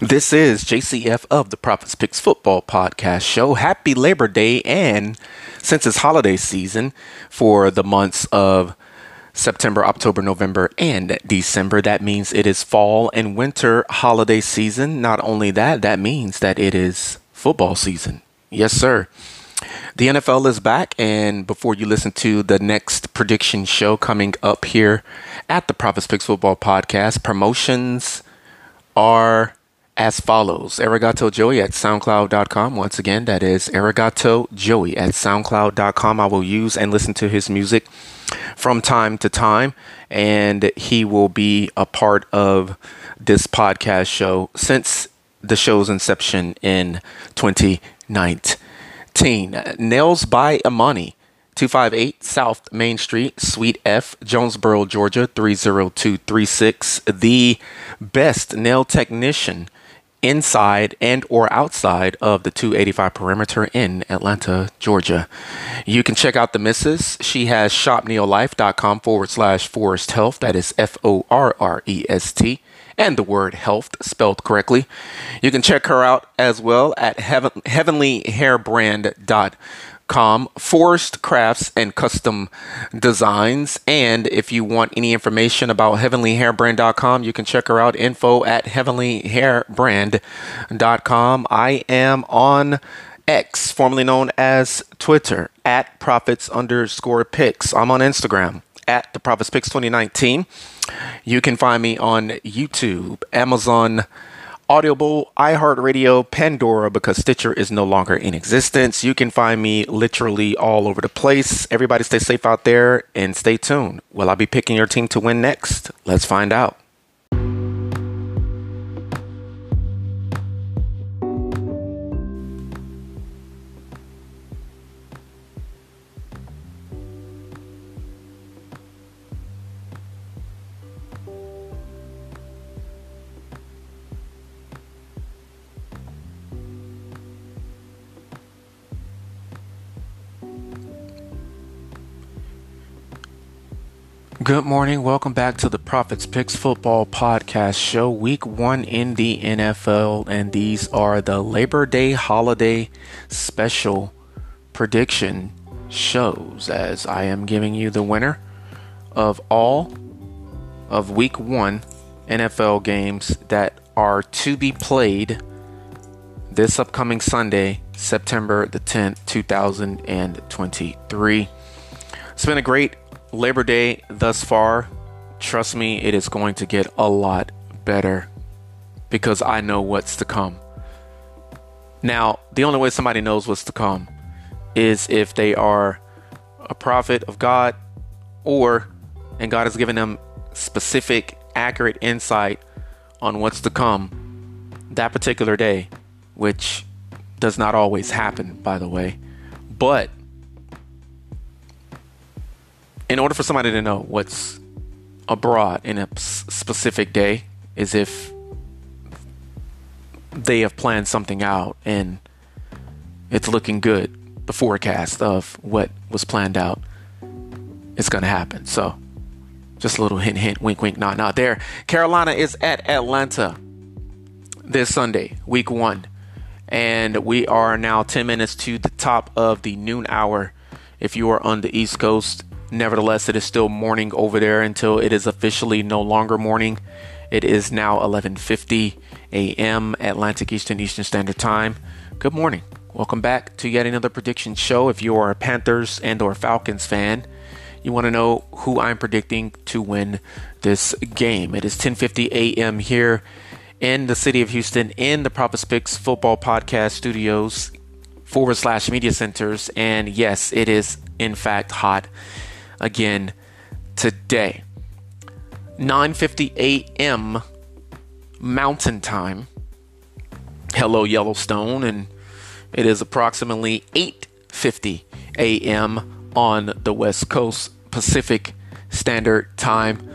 This is JCF of the Prophets Picks Football Podcast Show. Happy Labor Day, and since it's holiday season for the months of September, October, November, and December, that means it is fall and winter holiday season. Not only that, that means that it is football season. Yes, sir. The NFL is back, and before you listen to the next prediction show coming up here at the Prophets Picks Football Podcast, promotions are as follows Arigato Joey at SoundCloud.com. Once again, that is Arigato Joey at SoundCloud.com. I will use and listen to his music from time to time, and he will be a part of this podcast show since the show's inception in 2019. Nails by Amani. 258 South Main Street, Suite F, Jonesboro, Georgia 30236. The best nail technician inside and or outside of the 285 perimeter in Atlanta, Georgia. You can check out the missus. She has shopneolife.com forward slash forrest health. That is F O R R E S T and the word health spelled correctly. You can check her out as well at heaven, heavenlyhairbrand.com, Forest Crafts and Custom Designs. And if you want any information about heavenlyhairbrand.com, you can check her out info at heavenlyhairbrand.com. I am on X, formerly known as Twitter, at profits underscore picks. I'm on Instagram at the Prophets Picks 2019. You can find me on YouTube, Amazon, Audible, iHeartRadio, Pandora, because Stitcher is no longer in existence. You can find me literally all over the place. Everybody stay safe out there and stay tuned. Will I be picking your team to win next? Let's find out. Good morning. Welcome back to the Prophets Picks Football Podcast Show. Week one in the NFL, and these are the Labor Day holiday special prediction shows as I am giving you the winner of all of week one NFL games that are to be played this upcoming Sunday, September the 10th, 2023. It's been a great Labor Day thus far, trust me, it is going to get a lot better because I know what's to come. Now, the only way somebody knows what's to come is if they are a prophet of God or, and God has given them specific, accurate insight on what's to come that particular day, which does not always happen, by the way. But in order for somebody to know what's abroad in a specific day is if they have planned something out and it's looking good the forecast of what was planned out is going to happen. So just a little hint hint wink wink nod nod there. Carolina is at atlanta this sunday week one. And we are now 10 minutes to the top of the noon hour. If you are on the east coast Nevertheless, it is still morning over there until it is officially no longer morning. It is now 11:50 a.m. Atlantic Eastern Eastern Standard Time. Good morning. Welcome back to yet another prediction show. If you are a Panthers and or Falcons fan, you want to know who I'm predicting to win this game. It is 10:50 a.m. here in the city of Houston in the Prophets Picks Football Podcast Studios forward slash media centers, and yes, it is in fact hot again today. 9:50 a.m. Mountain Time. Hello Yellowstone and it is approximately 8:50 a.m. on the West Coast Pacific Standard Time.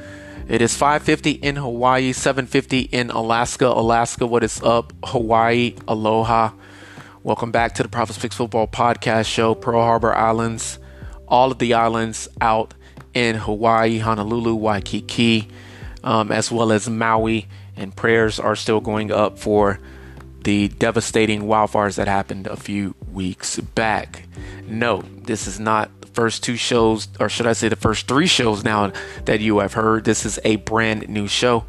It is 5:50 in Hawaii, 7:50 in Alaska. Alaska, what is up? Hawaii, aloha. Welcome back to the Prophets Picks Football Podcast Show, Pearl Harbor Islands, all of the islands out in Hawaii, Honolulu, Waikiki, um, as well as Maui and prayers are still going up for the devastating wildfires that happened a few weeks back. No, this is not the first two shows, or should I say the first three shows now that you have heard. This is a brand new show.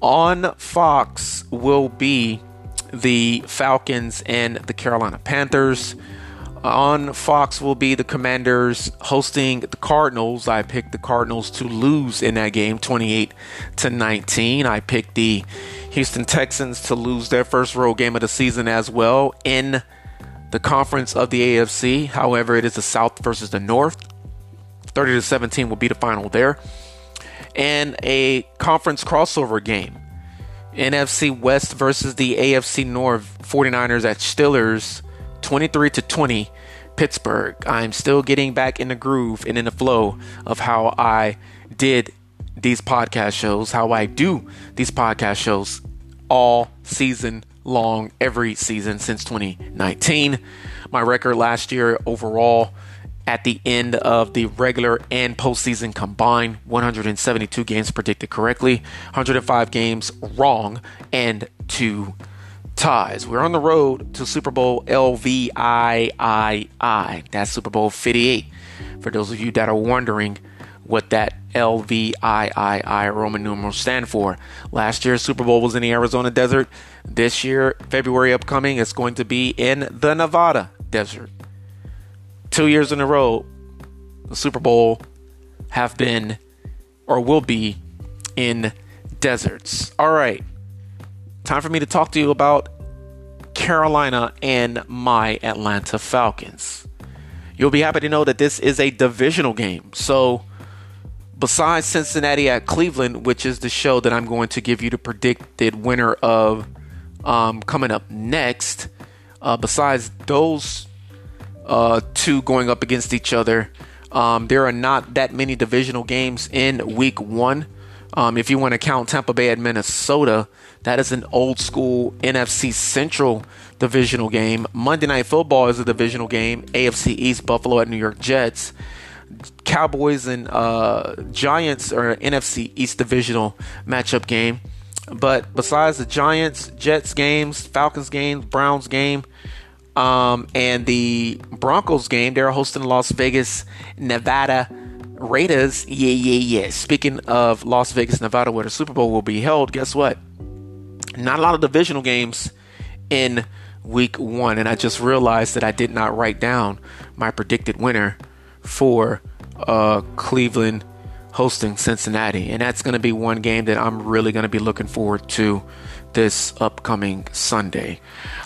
On Fox will be the Falcons and the Carolina Panthers. On Fox will be the Commanders hosting the Cardinals. I picked the Cardinals to lose in that game 28 to 19. I picked the Houston Texans to lose their first road game of the season as well in the conference of the AFC. However, it is the South versus the North. 30 to 17 will be the final there. And a conference crossover game. NFC West versus the AFC North 49ers at Steelers 23 to 20 Pittsburgh. I'm still getting back in the groove and in the flow of how I did these podcast shows, how I do these podcast shows all season long, every season since 2019. My record last year overall at the end of the regular and postseason combined 172 games predicted correctly, 105 games wrong, and two ties. We're on the road to Super Bowl LVIII. That's Super Bowl 58. For those of you that are wondering what that LVIII Roman numerals stand for. Last year, Super Bowl was in the Arizona desert. This year, February upcoming, it's going to be in the Nevada desert. Two years in a row, the Super Bowl have been or will be in deserts. All right time for me to talk to you about Carolina and my Atlanta Falcons. You'll be happy to know that this is a divisional game. So, besides Cincinnati at Cleveland, which is the show that I'm going to give you the predicted winner of um, coming up next, uh, besides those uh, two going up against each other, um, there are not that many divisional games in week one. Um, if you want to count Tampa Bay at Minnesota, that is an old school NFC Central divisional game. Monday Night Football is a divisional game. AFC East, Buffalo at New York Jets. Cowboys and uh, Giants are an NFC East divisional matchup game. But besides the Giants, Jets games, Falcons games, Browns game, um, and the Broncos game, they're hosting Las Vegas, Nevada Raiders. Yeah, yeah, yeah. Speaking of Las Vegas, Nevada, where the Super Bowl will be held, guess what? Not a lot of divisional games in week one. And I just realized that I did not write down my predicted winner for uh, Cleveland hosting Cincinnati. And that's going to be one game that I'm really going to be looking forward to this upcoming Sunday.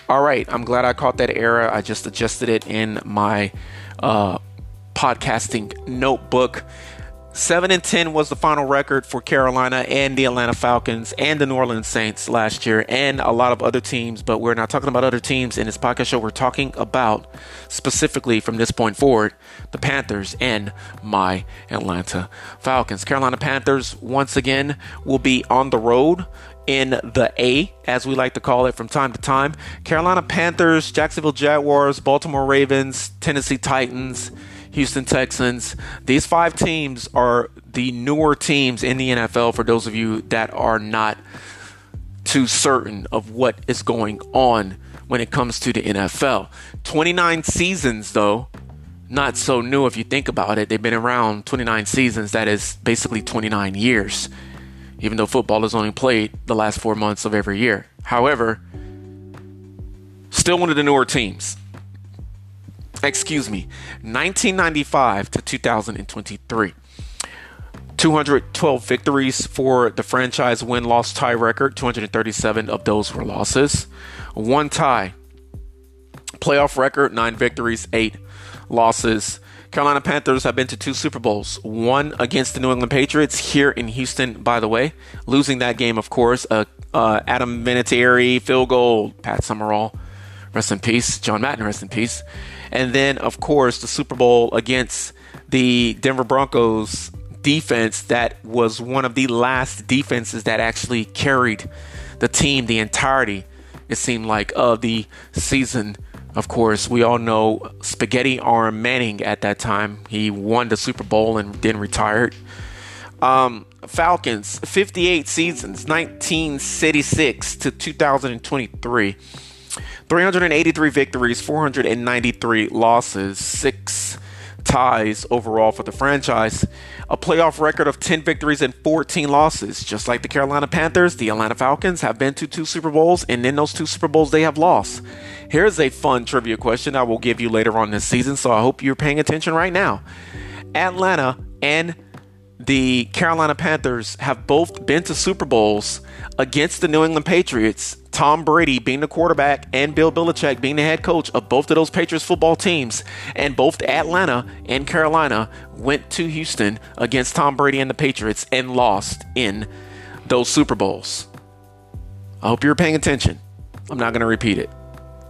All right, I'm glad I caught that error. I just adjusted it in my uh, podcasting notebook. 7 and 10 was the final record for Carolina and the Atlanta Falcons and the New Orleans Saints last year and a lot of other teams, but we're not talking about other teams in this podcast show. We're talking about specifically from this point forward the Panthers and my Atlanta Falcons. Carolina Panthers once again will be on the road in the A, as we like to call it from time to time. Carolina Panthers, Jacksonville Jaguars, Baltimore Ravens, Tennessee Titans, Houston Texans. These five teams are the newer teams in the NFL for those of you that are not too certain of what is going on when it comes to the NFL. 29 seasons, though, not so new if you think about it. They've been around 29 seasons, that is basically 29 years, even though football is only played the last four months of every year. However, still one of the newer teams excuse me, 1995 to 2023. 212 victories for the franchise win loss tie record. 237 of those were losses. One tie. Playoff record nine victories, eight losses. Carolina Panthers have been to two Super Bowls. One against the New England Patriots here in Houston, by the way. Losing that game, of course. Uh, uh, Adam Vinatieri, field goal. Pat Summerall, rest in peace. John Madden, rest in peace. And then, of course, the Super Bowl against the Denver Broncos defense that was one of the last defenses that actually carried the team the entirety, it seemed like, of the season. Of course, we all know Spaghetti Arm Manning at that time. He won the Super Bowl and then retired. Um, Falcons, 58 seasons, 1966 to 2023. 383 victories, 493 losses, six ties overall for the franchise. A playoff record of 10 victories and 14 losses. Just like the Carolina Panthers, the Atlanta Falcons have been to two Super Bowls, and in those two Super Bowls, they have lost. Here's a fun trivia question I will give you later on this season, so I hope you're paying attention right now. Atlanta and the Carolina Panthers have both been to Super Bowls against the New England Patriots. Tom Brady being the quarterback and Bill Belichick being the head coach of both of those Patriots football teams. And both Atlanta and Carolina went to Houston against Tom Brady and the Patriots and lost in those Super Bowls. I hope you're paying attention. I'm not going to repeat it.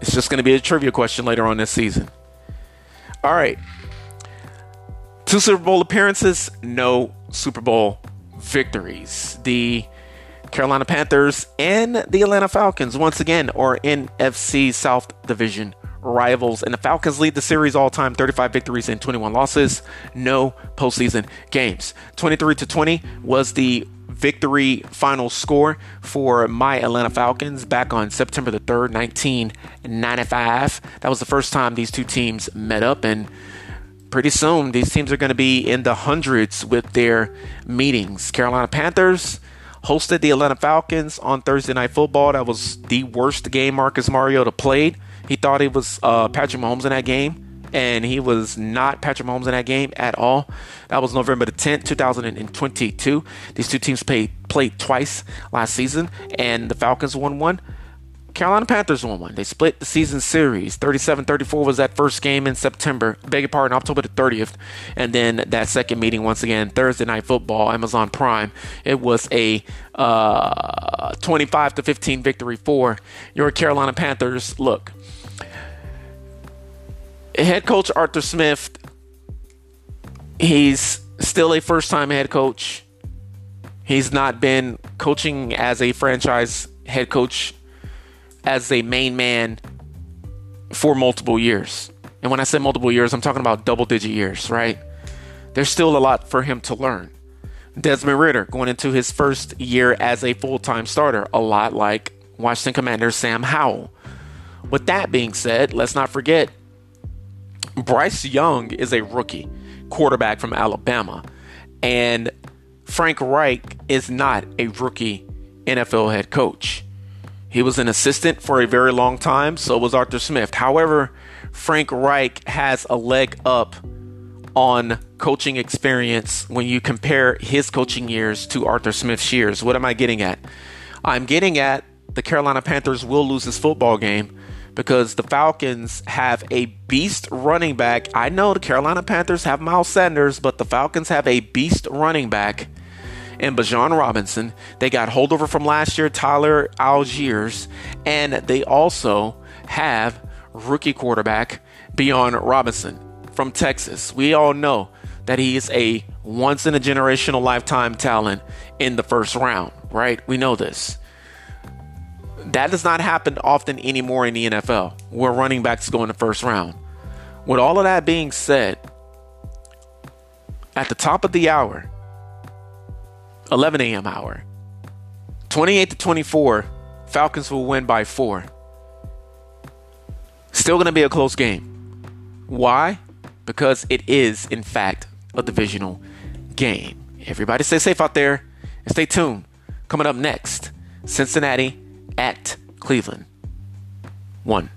It's just going to be a trivia question later on this season. All right. Two Super Bowl appearances, no Super Bowl victories. The Carolina Panthers and the Atlanta Falcons, once again, are NFC South Division rivals. And the Falcons lead the series all time 35 victories and 21 losses, no postseason games. 23 to 20 was the victory final score for my Atlanta Falcons back on September the 3rd, 1995. That was the first time these two teams met up and pretty soon these teams are going to be in the hundreds with their meetings. Carolina Panthers hosted the Atlanta Falcons on Thursday Night Football. That was the worst game Marcus Mariota played. He thought he was uh, Patrick Mahomes in that game, and he was not Patrick Mahomes in that game at all. That was November the 10th, 2022. These two teams played, played twice last season, and the Falcons won one. Carolina Panthers won one. They split the season series. 37 34 was that first game in September, beg your pardon, October the 30th. And then that second meeting, once again, Thursday Night Football, Amazon Prime. It was a uh, 25 to 15 victory for your Carolina Panthers. Look, head coach Arthur Smith, he's still a first time head coach. He's not been coaching as a franchise head coach as a main man for multiple years. And when I say multiple years, I'm talking about double digit years, right? There's still a lot for him to learn. Desmond Ridder going into his first year as a full time starter, a lot like Washington Commander Sam Howell. With that being said, let's not forget Bryce Young is a rookie quarterback from Alabama, and Frank Reich is not a rookie NFL head coach. He was an assistant for a very long time, so was Arthur Smith. However, Frank Reich has a leg up on coaching experience when you compare his coaching years to Arthur Smith's years. What am I getting at? I'm getting at the Carolina Panthers will lose this football game because the Falcons have a beast running back. I know the Carolina Panthers have Miles Sanders, but the Falcons have a beast running back and Bijan Robinson. They got holdover from last year, Tyler Allgeier, and they also have rookie quarterback Bijan Robinson from Texas. We all know that he is a once in a generational lifetime talent in the first round, right? We know this. That does not happen often anymore in the NFL where running backs go in the first round. With all of that being said, at the top of the hour, 11 a.m. hour. 28 to 24, Falcons will win by four. Still going to be a close game. Why? Because it is, in fact, a divisional game. Everybody stay safe out there and stay tuned. Coming up next, Cincinnati at Cleveland. One.